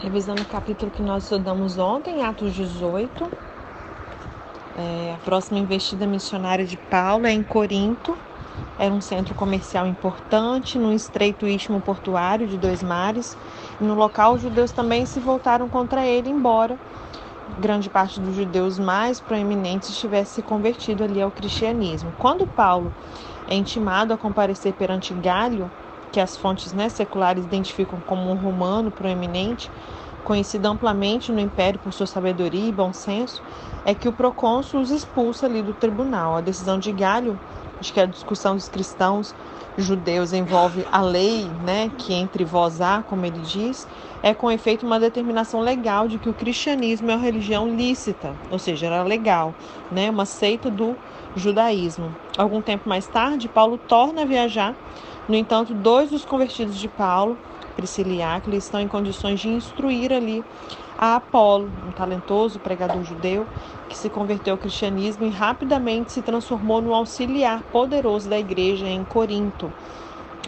Revisando o capítulo que nós estudamos ontem, Atos 18. É, a próxima investida missionária de Paulo é em Corinto. Era um centro comercial importante, num estreito istmo portuário de dois mares. E no local, os judeus também se voltaram contra ele, embora grande parte dos judeus mais proeminentes tivesse se convertido ali ao cristianismo. Quando Paulo é intimado a comparecer perante Galho, que as fontes né, seculares identificam como um romano proeminente, conhecido amplamente no império por sua sabedoria e bom senso, é que o procônsul os expulsa ali do tribunal. A decisão de Galho, de que a discussão dos cristãos judeus envolve a lei, né, que entre vós há, como ele diz, é com efeito uma determinação legal de que o cristianismo é uma religião lícita, ou seja, era legal, né, uma seita do judaísmo. Algum tempo mais tarde, Paulo torna a viajar no entanto, dois dos convertidos de Paulo, Priscila e Áquila, estão em condições de instruir ali a Apolo, um talentoso pregador judeu que se converteu ao cristianismo e rapidamente se transformou no auxiliar poderoso da igreja em Corinto.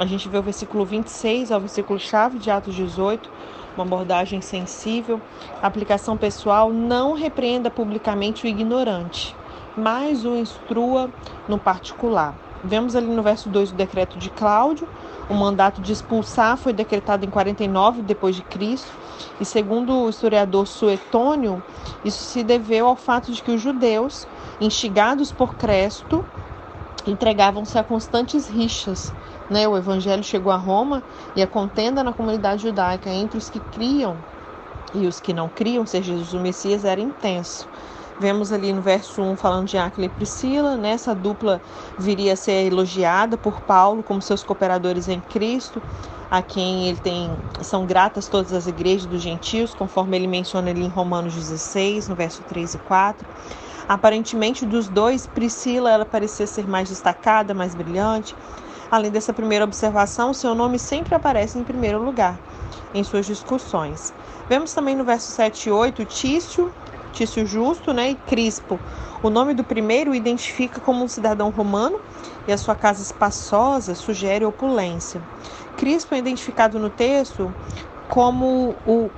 A gente vê o versículo 26 ao versículo chave de Atos 18, uma abordagem sensível. A aplicação pessoal não repreenda publicamente o ignorante, mas o instrua no particular. Vemos ali no verso 2 o decreto de Cláudio, o mandato de expulsar foi decretado em 49 depois de Cristo, e segundo o historiador Suetônio, isso se deveu ao fato de que os judeus, instigados por Cresto, entregavam-se a constantes rixas. Né? O evangelho chegou a Roma e a contenda na comunidade judaica entre os que criam e os que não criam ser Jesus o Messias era intenso. Vemos ali no verso 1 falando de Áquila e Priscila, né? essa dupla viria a ser elogiada por Paulo como seus cooperadores em Cristo, a quem ele tem são gratas todas as igrejas dos gentios, conforme ele menciona ali em Romanos 16, no verso 3 e 4. Aparentemente, dos dois, Priscila ela parecia ser mais destacada, mais brilhante. Além dessa primeira observação, seu nome sempre aparece em primeiro lugar em suas discussões. Vemos também no verso 7 e 8 Tício Tício Justo né, e Crispo. O nome do primeiro o identifica como um cidadão romano e a sua casa espaçosa sugere opulência. Crispo é identificado no texto como o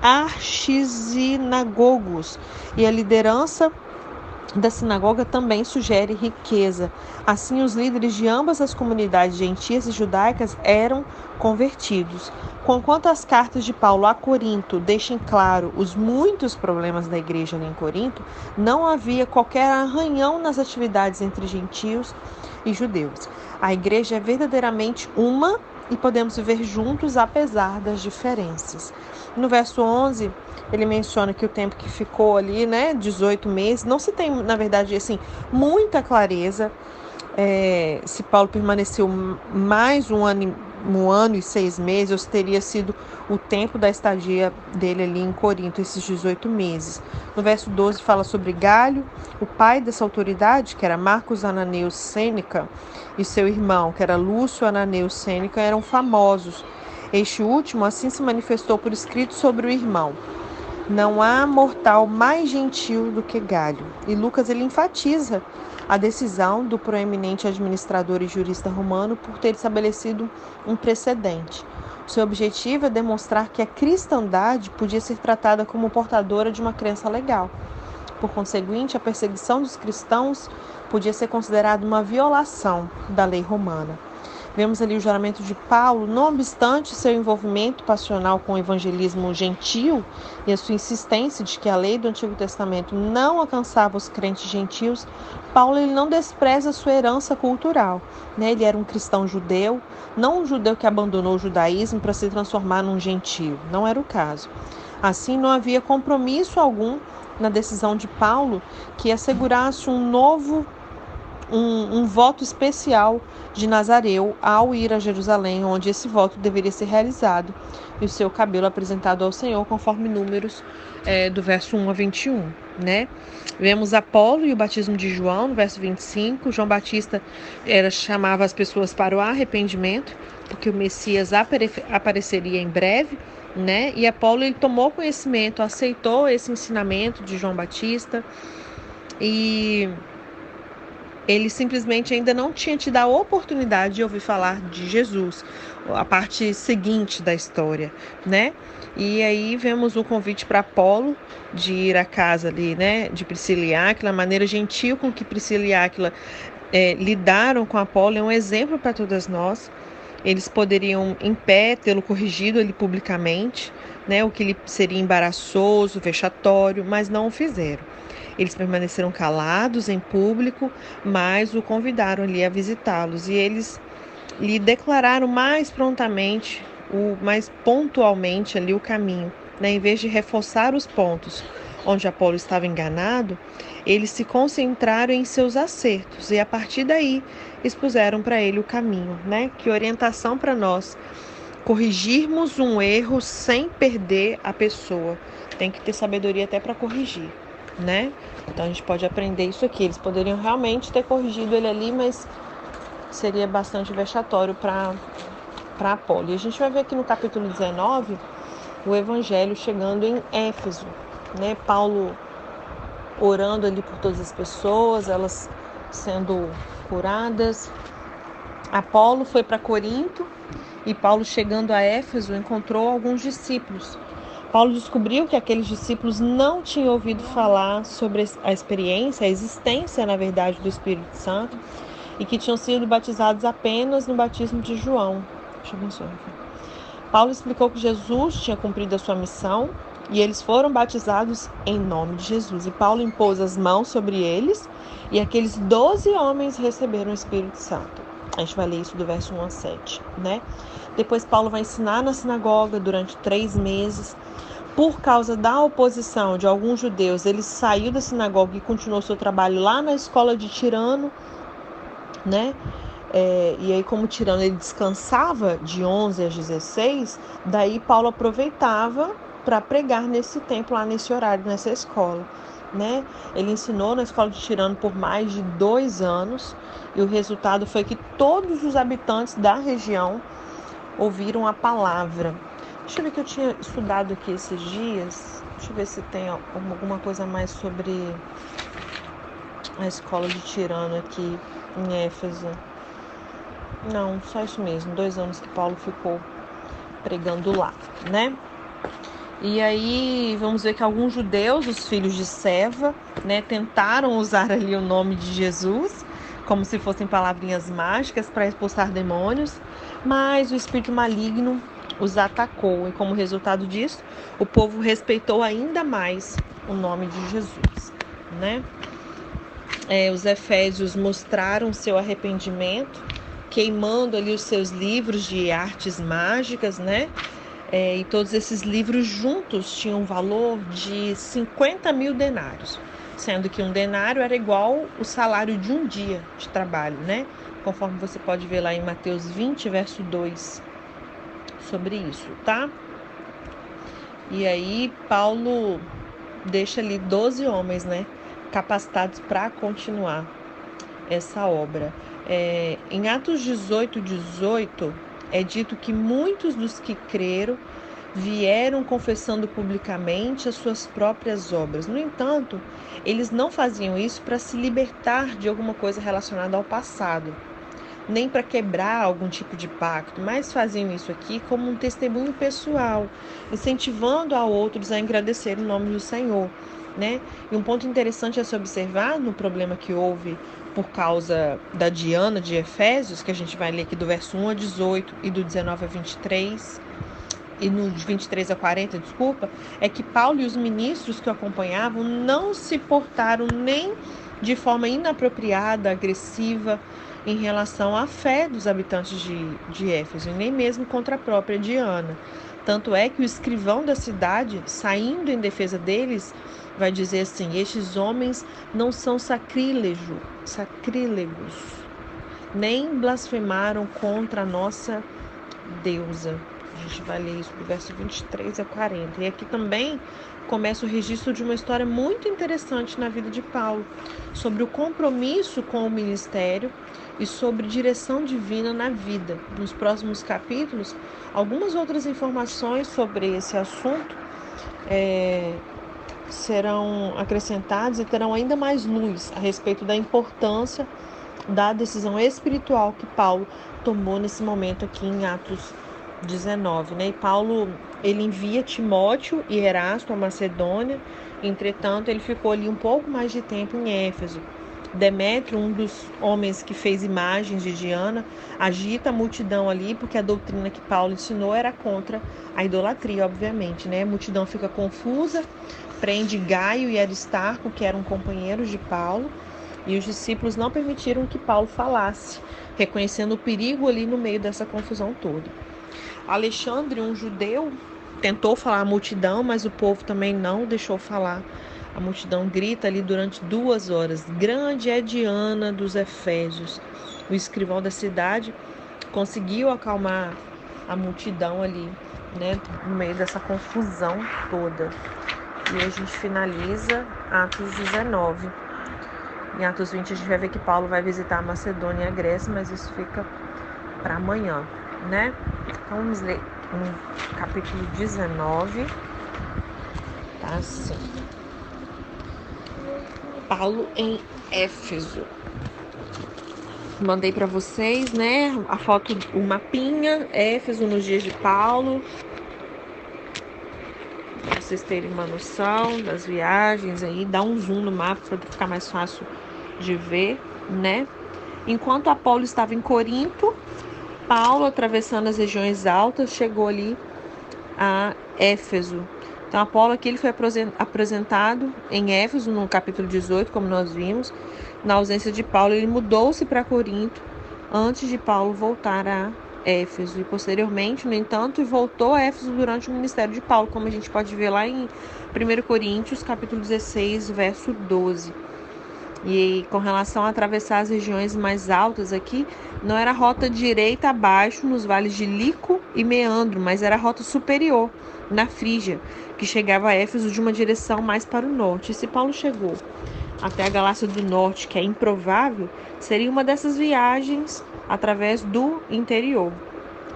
archisinagogos e a liderança da sinagoga também sugere riqueza. Assim, os líderes de ambas as comunidades gentias e judaicas eram convertidos. Conquanto as cartas de Paulo a Corinto deixem claro os muitos problemas da igreja em Corinto, não havia qualquer arranhão nas atividades entre gentios e judeus. A igreja é verdadeiramente uma e podemos viver juntos apesar das diferenças. No verso 11, ele menciona que o tempo que ficou ali, né, 18 meses, não se tem, na verdade, assim, muita clareza é, se Paulo permaneceu mais um ano, um ano e seis meses, ou se teria sido o tempo da estadia dele ali em Corinto, esses 18 meses. No verso 12 fala sobre Galho, o pai dessa autoridade, que era Marcos Ananeus Sêneca, e seu irmão, que era Lúcio Ananeus Sêneca, eram famosos. Este último assim se manifestou por escrito sobre o irmão. Não há mortal mais gentil do que Galho. E Lucas ele enfatiza a decisão do proeminente administrador e jurista romano por ter estabelecido um precedente. Seu objetivo é demonstrar que a cristandade podia ser tratada como portadora de uma crença legal. Por conseguinte, a perseguição dos cristãos podia ser considerada uma violação da lei romana. Vemos ali o juramento de Paulo, não obstante seu envolvimento passional com o evangelismo gentil e a sua insistência de que a lei do Antigo Testamento não alcançava os crentes gentios, Paulo ele não despreza sua herança cultural. Né? Ele era um cristão judeu, não um judeu que abandonou o judaísmo para se transformar num gentio. Não era o caso. Assim, não havia compromisso algum na decisão de Paulo que assegurasse um novo um, um, voto especial de Nazareu ao ir a Jerusalém, onde esse voto deveria ser realizado, e o seu cabelo apresentado ao Senhor, conforme números é, do verso 1 a 21. Né? Vemos Apolo e o batismo de João, no verso 25. João Batista era, chamava as pessoas para o arrependimento, porque o Messias apare, apareceria em breve. Né? E Apolo ele tomou conhecimento, aceitou esse ensinamento de João Batista e ele simplesmente ainda não tinha tido a oportunidade de ouvir falar de Jesus. a parte seguinte da história, né? E aí vemos o convite para Apolo de ir à casa ali, né, de Priscila e Áquila, a maneira gentil com que Priscila e Áquila é, lidaram com Apolo é um exemplo para todas nós. Eles poderiam, em pé, tê-lo corrigido ali publicamente, né, o que lhe seria embaraçoso, vexatório, mas não o fizeram. Eles permaneceram calados em público, mas o convidaram ali a visitá-los e eles lhe declararam mais prontamente, o mais pontualmente ali o caminho, né, em vez de reforçar os pontos onde Apolo estava enganado, eles se concentraram em seus acertos e a partir daí expuseram para ele o caminho, né? Que orientação para nós corrigirmos um erro sem perder a pessoa. Tem que ter sabedoria até para corrigir, né? Então a gente pode aprender isso aqui. Eles poderiam realmente ter corrigido ele ali, mas seria bastante vexatório para para Apolo. E a gente vai ver aqui no capítulo 19 o evangelho chegando em Éfeso, né? Paulo orando ali por todas as pessoas, elas sendo curadas. Apolo foi para Corinto e Paulo, chegando a Éfeso, encontrou alguns discípulos. Paulo descobriu que aqueles discípulos não tinham ouvido falar sobre a experiência, a existência, na verdade, do Espírito Santo e que tinham sido batizados apenas no batismo de João. Deixa eu. Paulo explicou que Jesus tinha cumprido a sua missão e eles foram batizados em nome de Jesus. E Paulo impôs as mãos sobre eles e aqueles doze homens receberam o Espírito Santo. A gente vai ler isso do verso 1 a 7, né? Depois Paulo vai ensinar na sinagoga durante três meses. Por causa da oposição de alguns judeus, ele saiu da sinagoga e continuou seu trabalho lá na escola de Tirano, né? É, e aí, como Tirano ele descansava de 11 às 16, daí Paulo aproveitava para pregar nesse tempo, lá nesse horário, nessa escola. Né? Ele ensinou na escola de Tirano por mais de dois anos e o resultado foi que todos os habitantes da região ouviram a palavra. Deixa eu ver que eu tinha estudado aqui esses dias. Deixa eu ver se tem alguma coisa mais sobre a escola de Tirano aqui em Éfeso. Não, só isso mesmo. Dois anos que Paulo ficou pregando lá, né? E aí vamos ver que alguns judeus, os filhos de Seva, né, tentaram usar ali o nome de Jesus como se fossem palavrinhas mágicas para expulsar demônios, mas o espírito maligno os atacou e como resultado disso, o povo respeitou ainda mais o nome de Jesus, né? É, os efésios mostraram seu arrependimento, queimando ali os seus livros de artes mágicas, né? É, e todos esses livros juntos tinham um valor de 50 mil denários, sendo que um denário era igual o salário de um dia de trabalho, né? Conforme você pode ver lá em Mateus 20, verso 2, sobre isso, tá? E aí, Paulo deixa ali 12 homens, né? Capacitados para continuar essa obra. É, em Atos 18, 18 é dito que muitos dos que creram vieram confessando publicamente as suas próprias obras. No entanto, eles não faziam isso para se libertar de alguma coisa relacionada ao passado, nem para quebrar algum tipo de pacto, mas faziam isso aqui como um testemunho pessoal, incentivando a outros a agradecer o nome do Senhor. Né? E um ponto interessante a se observar no problema que houve por causa da Diana de Efésios, que a gente vai ler aqui do verso 1 a 18 e do 19 a 23, e no 23 a 40, desculpa, é que Paulo e os ministros que o acompanhavam não se portaram nem de forma inapropriada, agressiva em relação à fé dos habitantes de, de Éfeso, e nem mesmo contra a própria Diana. Tanto é que o escrivão da cidade, saindo em defesa deles, vai dizer assim: Estes homens não são sacrílego, sacrílegos, nem blasfemaram contra a nossa deusa. A gente vai ler isso do verso 23 a 40. E aqui também começa o registro de uma história muito interessante na vida de Paulo, sobre o compromisso com o ministério e sobre direção divina na vida. Nos próximos capítulos, algumas outras informações sobre esse assunto é, serão acrescentadas e terão ainda mais luz a respeito da importância da decisão espiritual que Paulo tomou nesse momento aqui em Atos 19, né? E Paulo ele envia Timóteo e Erasto à Macedônia. Entretanto, ele ficou ali um pouco mais de tempo em Éfeso. Demétrio, um dos homens que fez imagens de Diana, agita a multidão ali, porque a doutrina que Paulo ensinou era contra a idolatria, obviamente, né? A multidão fica confusa, prende Gaio e Aristarco, que eram companheiros de Paulo, e os discípulos não permitiram que Paulo falasse, reconhecendo o perigo ali no meio dessa confusão toda. Alexandre, um judeu, tentou falar à multidão, mas o povo também não deixou falar. A multidão grita ali durante duas horas: Grande é Diana dos Efésios. O escrivão da cidade conseguiu acalmar a multidão ali, né, no meio dessa confusão toda. E a gente finaliza Atos 19. Em Atos 20 a gente vai ver que Paulo vai visitar a Macedônia e a Grécia, mas isso fica para amanhã, né? Então vamos ler no capítulo 19. Tá assim. Paulo em Éfeso. Mandei para vocês, né, a foto, o mapinha, Éfeso nos dias de Paulo. Pra vocês terem uma noção das viagens aí, dá um zoom no mapa para ficar mais fácil de ver, né? Enquanto Apolo estava em Corinto, Paulo, atravessando as regiões altas, chegou ali a Éfeso. Então, Apolo aqui ele foi apresentado em Éfeso, no capítulo 18, como nós vimos. Na ausência de Paulo, ele mudou-se para Corinto antes de Paulo voltar a Éfeso. E posteriormente, no entanto, voltou a Éfeso durante o ministério de Paulo, como a gente pode ver lá em 1 Coríntios, capítulo 16, verso 12. E com relação a atravessar as regiões mais altas aqui, não era rota direita abaixo nos vales de Lico e Meandro, mas era rota superior na Frígia, que chegava a Éfeso de uma direção mais para o norte. E se Paulo chegou até a Galácia do Norte, que é improvável, seria uma dessas viagens através do interior.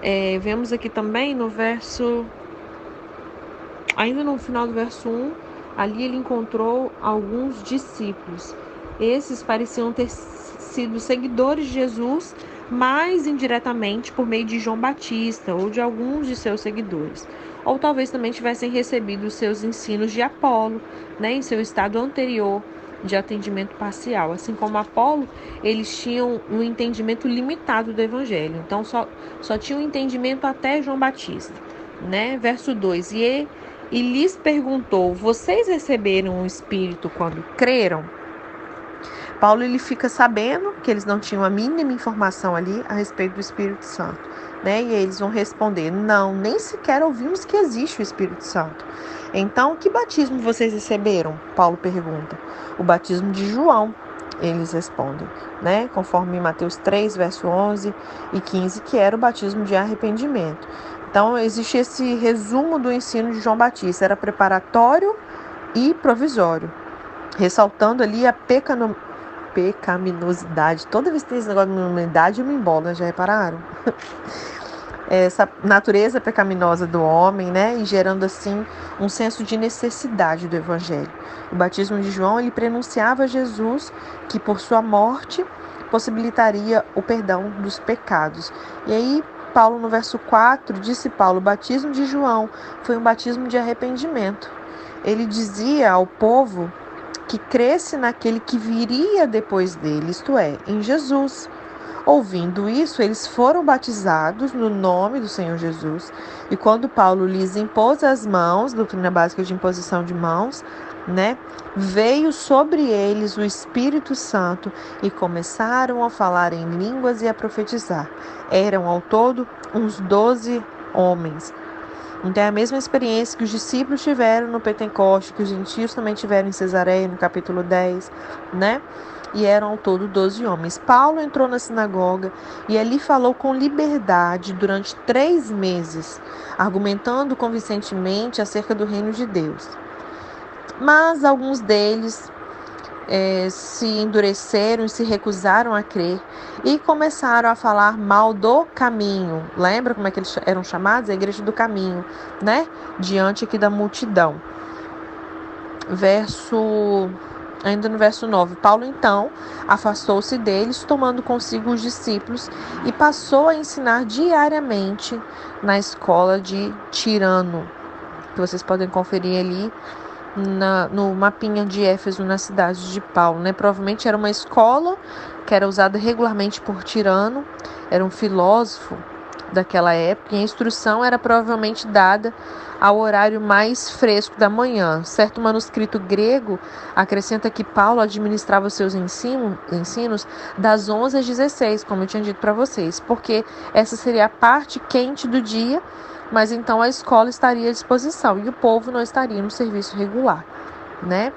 É, vemos aqui também no verso. Ainda no final do verso 1, ali ele encontrou alguns discípulos. Esses pareciam ter sido seguidores de Jesus, mais indiretamente por meio de João Batista ou de alguns de seus seguidores. Ou talvez também tivessem recebido os seus ensinos de Apolo, né, em seu estado anterior de atendimento parcial. Assim como Apolo, eles tinham um entendimento limitado do evangelho. Então só, só tinham entendimento até João Batista. Né? Verso 2: E, e lhes perguntou: Vocês receberam o Espírito quando creram? Paulo ele fica sabendo que eles não tinham a mínima informação ali a respeito do Espírito Santo, né? E eles vão responder: "Não, nem sequer ouvimos que existe o Espírito Santo". Então, que batismo vocês receberam? Paulo pergunta. O batismo de João. Eles respondem, né? Conforme Mateus 3, verso 11 e 15, que era o batismo de arrependimento. Então, existe esse resumo do ensino de João Batista, era preparatório e provisório, ressaltando ali a pecaminosidade. Toda vez que tem esse negócio de humanidade, eu me embolo, né? Já repararam? Essa natureza pecaminosa do homem, né? E gerando assim um senso de necessidade do evangelho. O batismo de João, ele prenunciava Jesus que por sua morte possibilitaria o perdão dos pecados. E aí Paulo no verso 4 disse Paulo, o batismo de João foi um batismo de arrependimento. Ele dizia ao povo que cresce naquele que viria depois dele, isto é, em Jesus. Ouvindo isso, eles foram batizados no nome do Senhor Jesus. E quando Paulo lhes impôs as mãos, doutrina básica de imposição de mãos, né? Veio sobre eles o Espírito Santo e começaram a falar em línguas e a profetizar. Eram ao todo uns doze homens. Então é a mesma experiência que os discípulos tiveram no Pentecoste, que os gentios também tiveram em Cesareia, no capítulo 10, né? E eram ao todo 12 homens. Paulo entrou na sinagoga e ali falou com liberdade durante três meses, argumentando convincentemente acerca do reino de Deus. Mas alguns deles é, se endureceram e se recusaram a crer e começaram a falar mal do caminho. Lembra como é que eles eram chamados? A igreja do caminho, né? Diante aqui da multidão. Verso Ainda no verso 9, Paulo então afastou-se deles, tomando consigo os discípulos, e passou a ensinar diariamente na escola de Tirano, que vocês podem conferir ali na, no mapinha de Éfeso, na cidade de Paulo. Né? Provavelmente era uma escola que era usada regularmente por Tirano, era um filósofo daquela época, e a instrução era provavelmente dada ao horário mais fresco da manhã. Certo manuscrito grego acrescenta que Paulo administrava seus ensino, ensinos das 11 às 16, como eu tinha dito para vocês, porque essa seria a parte quente do dia, mas então a escola estaria à disposição e o povo não estaria no serviço regular, né?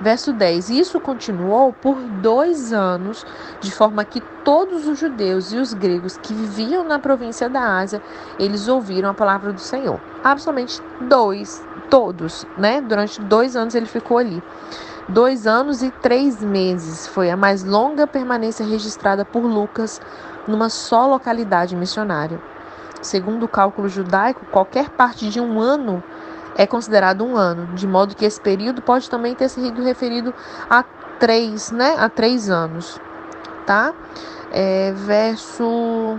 Verso 10: Isso continuou por dois anos, de forma que todos os judeus e os gregos que viviam na província da Ásia, eles ouviram a palavra do Senhor. Absolutamente dois, todos, né? Durante dois anos ele ficou ali. Dois anos e três meses foi a mais longa permanência registrada por Lucas numa só localidade missionária. Segundo o cálculo judaico, qualquer parte de um ano é considerado um ano, de modo que esse período pode também ter sido referido a três, né? A três anos, tá? É, verso.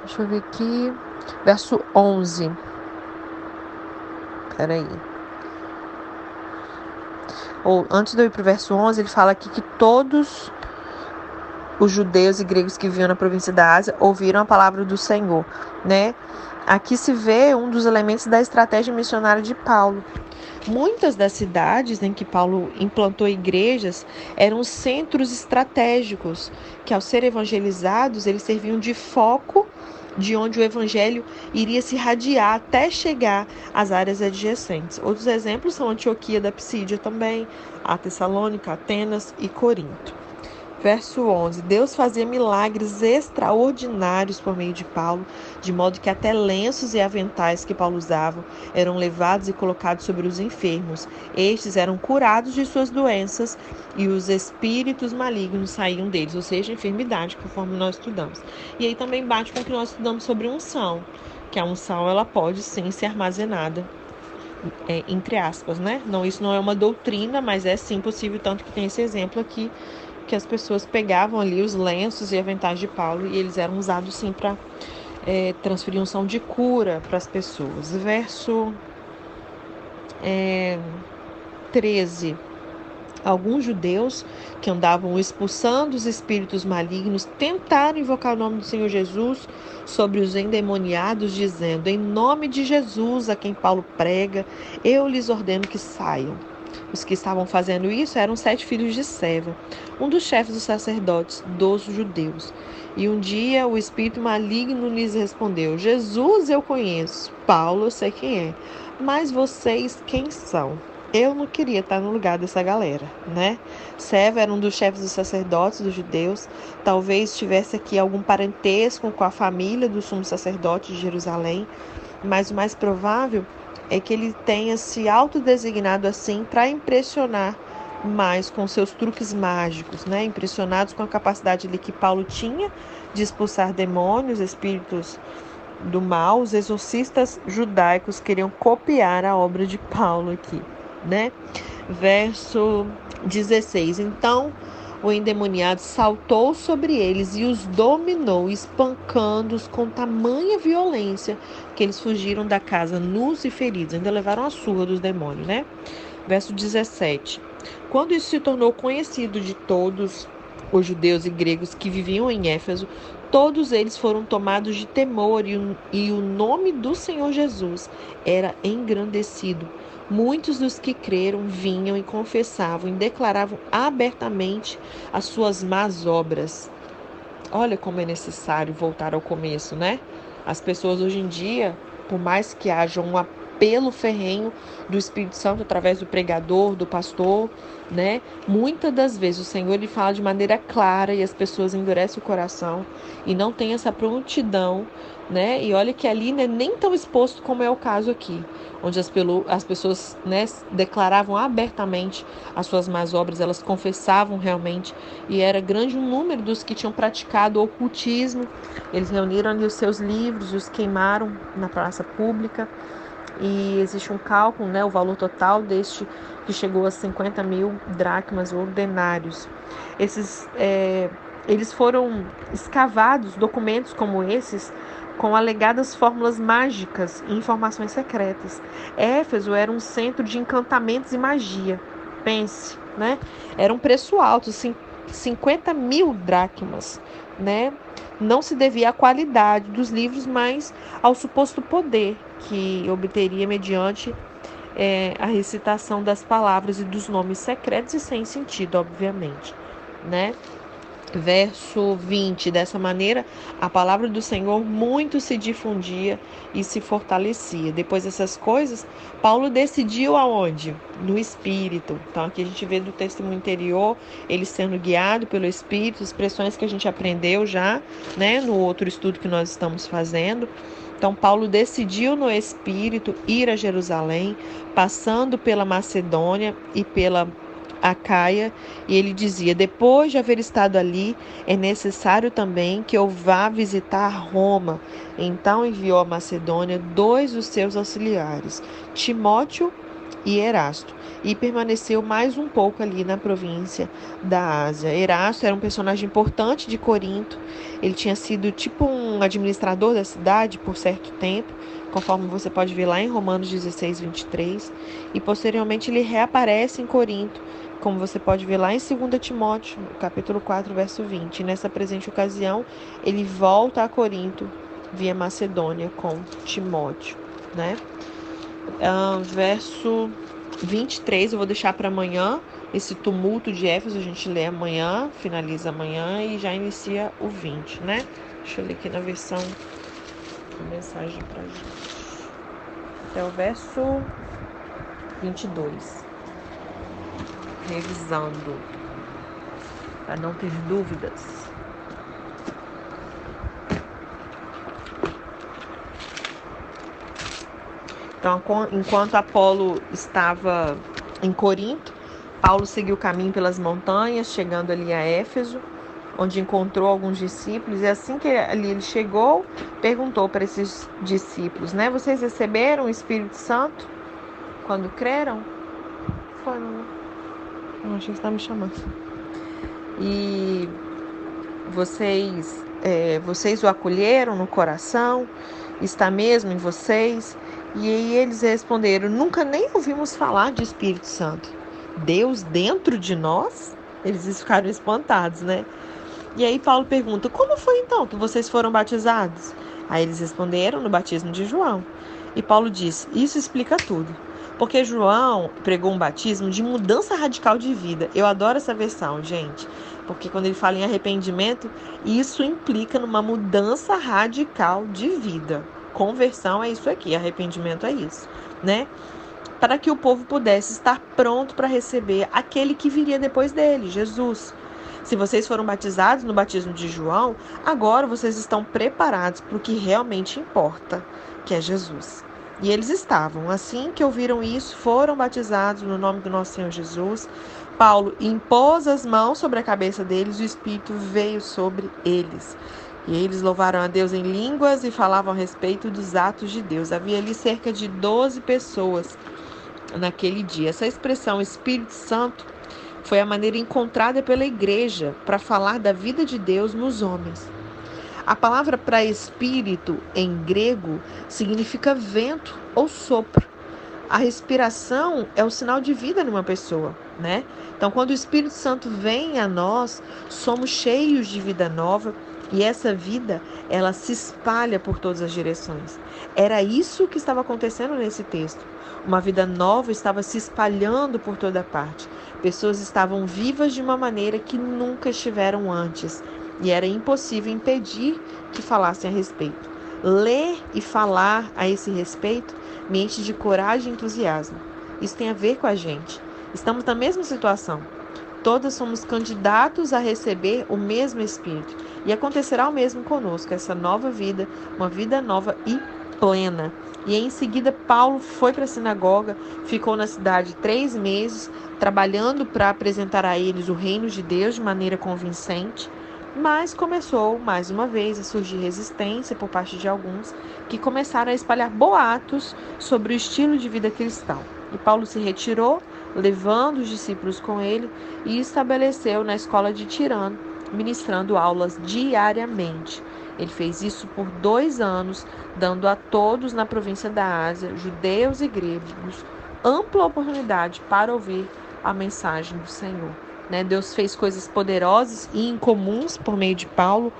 Deixa eu ver aqui. Verso 11. Peraí. Ou antes de eu ir para o verso 11, ele fala aqui que todos os judeus e gregos que viviam na província da Ásia ouviram a palavra do Senhor, né? Aqui se vê um dos elementos da estratégia missionária de Paulo. Muitas das cidades em que Paulo implantou igrejas eram centros estratégicos que, ao ser evangelizados, eles serviam de foco de onde o evangelho iria se radiar até chegar às áreas adjacentes. Outros exemplos são Antioquia da Psídia também, a Tessalônica, Atenas e Corinto. Verso 11: Deus fazia milagres extraordinários por meio de Paulo, de modo que até lenços e aventais que Paulo usava eram levados e colocados sobre os enfermos. Estes eram curados de suas doenças e os espíritos malignos saíam deles, ou seja, enfermidade, conforme nós estudamos. E aí também bate com o que nós estudamos sobre unção, que a unção ela pode sim ser armazenada é, entre aspas, né? Não, isso não é uma doutrina, mas é sim possível, tanto que tem esse exemplo aqui que as pessoas pegavam ali os lenços e aventais de Paulo e eles eram usados sim para é, transferir unção de cura para as pessoas. Verso é, 13. Alguns judeus que andavam expulsando os espíritos malignos tentaram invocar o nome do Senhor Jesus sobre os endemoniados, dizendo: Em nome de Jesus, a quem Paulo prega, eu lhes ordeno que saiam. Os que estavam fazendo isso eram sete filhos de Seva, um dos chefes dos sacerdotes dos judeus. E um dia o espírito maligno lhes respondeu: Jesus eu conheço, Paulo eu sei quem é, mas vocês quem são? Eu não queria estar no lugar dessa galera, né? Seva era um dos chefes dos sacerdotes dos judeus, talvez tivesse aqui algum parentesco com a família do sumo sacerdote de Jerusalém, mas o mais provável é que ele tenha se autodesignado assim para impressionar mais com seus truques mágicos, né? Impressionados com a capacidade ali que Paulo tinha de expulsar demônios, espíritos do mal, os exorcistas judaicos queriam copiar a obra de Paulo aqui, né? Verso 16. Então, o endemoniado saltou sobre eles e os dominou, espancando-os com tamanha violência que eles fugiram da casa nus e feridos. Ainda levaram a surra dos demônios, né? Verso 17. Quando isso se tornou conhecido de todos os judeus e gregos que viviam em Éfeso, todos eles foram tomados de temor e o, nome do Senhor Jesus era engrandecido Muitos dos que creram vinham e confessavam e declaravam abertamente as suas más obras. Olha como é necessário voltar ao começo, né? As pessoas hoje em dia, por mais que haja um apelo ferrenho do Espírito Santo através do pregador, do pastor, né? Muitas das vezes o Senhor ele fala de maneira clara e as pessoas endurecem o coração e não tem essa prontidão né? E olha que ali não é nem tão exposto como é o caso aqui, onde as, pelo, as pessoas né, declaravam abertamente as suas más obras, elas confessavam realmente, e era grande o número dos que tinham praticado o ocultismo. Eles reuniram ali os seus livros, os queimaram na praça pública. E existe um cálculo, né, o valor total deste que chegou a 50 mil dracmas ou denários. Esses, é, eles foram escavados, documentos como esses, com alegadas fórmulas mágicas e informações secretas. Éfeso era um centro de encantamentos e magia. Pense, né? Era um preço alto, 50 mil dracmas, né? Não se devia à qualidade dos livros, mas ao suposto poder que obteria mediante é, a recitação das palavras e dos nomes secretos e sem sentido, obviamente, né? Verso 20: Dessa maneira, a palavra do Senhor muito se difundia e se fortalecia. Depois dessas coisas, Paulo decidiu aonde? No Espírito. Então, aqui a gente vê do testemunho interior, ele sendo guiado pelo Espírito, expressões que a gente aprendeu já, né, no outro estudo que nós estamos fazendo. Então, Paulo decidiu no Espírito ir a Jerusalém, passando pela Macedônia e pela Acaia, e ele dizia: Depois de haver estado ali, é necessário também que eu vá visitar Roma. Então enviou a Macedônia dois dos seus auxiliares, Timóteo e Erasto, e permaneceu mais um pouco ali na província da Ásia. Erasto era um personagem importante de Corinto, ele tinha sido tipo um administrador da cidade por certo tempo, conforme você pode ver lá em Romanos 16, 23, e posteriormente ele reaparece em Corinto como você pode ver lá em 2 Timóteo, capítulo 4, verso 20. Nessa presente ocasião, ele volta a Corinto via Macedônia com Timóteo, né? Uh, verso 23, eu vou deixar para amanhã esse tumulto de Éfeso, a gente lê amanhã, finaliza amanhã e já inicia o 20, né? Deixa eu ler aqui na versão mensagem para gente. Até o verso 22 revisando para não ter dúvidas. Então, enquanto Apolo estava em Corinto, Paulo seguiu o caminho pelas montanhas, chegando ali a Éfeso, onde encontrou alguns discípulos. E assim que ali ele chegou, perguntou para esses discípulos, né? Vocês receberam o Espírito Santo quando creram? Não, achei que você está me chamando. E vocês, é, vocês o acolheram no coração? Está mesmo em vocês? E aí eles responderam: Nunca nem ouvimos falar de Espírito Santo. Deus dentro de nós? Eles ficaram espantados, né? E aí Paulo pergunta: Como foi então que vocês foram batizados? Aí eles responderam: No batismo de João. E Paulo diz: Isso explica tudo. Porque João pregou um batismo de mudança radical de vida. Eu adoro essa versão, gente. Porque quando ele fala em arrependimento, isso implica numa mudança radical de vida. Conversão é isso aqui, arrependimento é isso, né? Para que o povo pudesse estar pronto para receber aquele que viria depois dele, Jesus. Se vocês foram batizados no batismo de João, agora vocês estão preparados para o que realmente importa, que é Jesus. E eles estavam. Assim que ouviram isso, foram batizados no nome do nosso Senhor Jesus. Paulo impôs as mãos sobre a cabeça deles e o Espírito veio sobre eles. E eles louvaram a Deus em línguas e falavam a respeito dos atos de Deus. Havia ali cerca de 12 pessoas naquele dia. Essa expressão Espírito Santo foi a maneira encontrada pela igreja para falar da vida de Deus nos homens. A palavra para espírito em grego significa vento ou sopro. A respiração é o sinal de vida numa pessoa, né? Então, quando o Espírito Santo vem a nós, somos cheios de vida nova e essa vida, ela se espalha por todas as direções. Era isso que estava acontecendo nesse texto. Uma vida nova estava se espalhando por toda parte. Pessoas estavam vivas de uma maneira que nunca estiveram antes e era impossível impedir que falassem a respeito. Ler e falar a esse respeito me enche de coragem e entusiasmo. Isso tem a ver com a gente. Estamos na mesma situação. Todas somos candidatos a receber o mesmo Espírito. E acontecerá o mesmo conosco, essa nova vida, uma vida nova e plena. E em seguida, Paulo foi para a sinagoga, ficou na cidade três meses, trabalhando para apresentar a eles o reino de Deus de maneira convincente Mas começou mais uma vez a surgir resistência por parte de alguns que começaram a espalhar boatos sobre o estilo de vida cristão. E Paulo se retirou, levando os discípulos com ele, e estabeleceu na escola de Tirano, ministrando aulas diariamente. Ele fez isso por dois anos, dando a todos na província da Ásia, judeus e gregos, ampla oportunidade para ouvir a mensagem do Senhor. Né? Deus fez coisas poderosas e incomuns por meio de Paulo.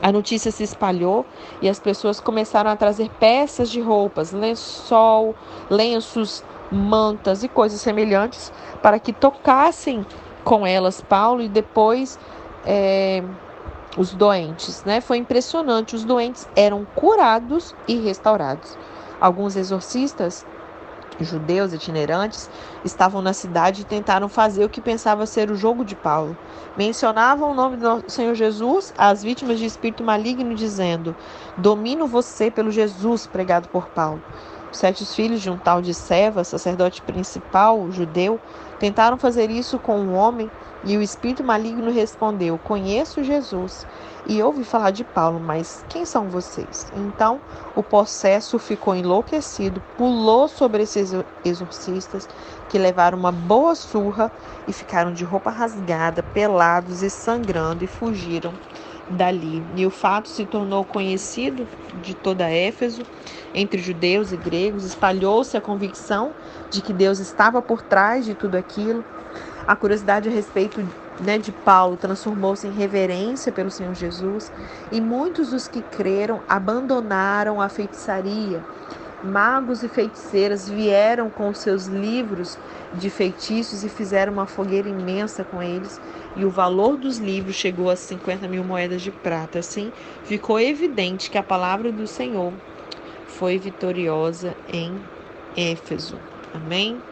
A notícia se espalhou e as pessoas começaram a trazer peças de roupas, lençol, lenços, mantas e coisas semelhantes para que tocassem com elas Paulo e depois é, os doentes. Né? Foi impressionante, os doentes eram curados e restaurados. Alguns exorcistas judeus itinerantes estavam na cidade e tentaram fazer o que pensava ser o jogo de Paulo. Mencionavam o nome do Senhor Jesus às vítimas de espírito maligno, dizendo: Domino você pelo Jesus pregado por Paulo. Sete filhos de um tal de Seva, sacerdote principal judeu, tentaram fazer isso com um homem e o espírito maligno respondeu: Conheço Jesus e ouvi falar de Paulo, mas quem são vocês? Então o possesso ficou enlouquecido, pulou sobre esses exorcistas, que levaram uma boa surra e ficaram de roupa rasgada, pelados e sangrando e fugiram dali. E o fato se tornou conhecido de toda Éfeso, entre judeus e gregos, espalhou-se a convicção de que Deus estava por trás de tudo aquilo. A curiosidade a respeito né, de Paulo transformou-se em reverência pelo Senhor Jesus, e muitos dos que creram abandonaram a feitiçaria. Magos e feiticeiras vieram com seus livros de feitiços e fizeram uma fogueira imensa com eles, e o valor dos livros chegou a 50 mil moedas de prata. Assim, ficou evidente que a palavra do Senhor foi vitoriosa em Éfeso. Amém?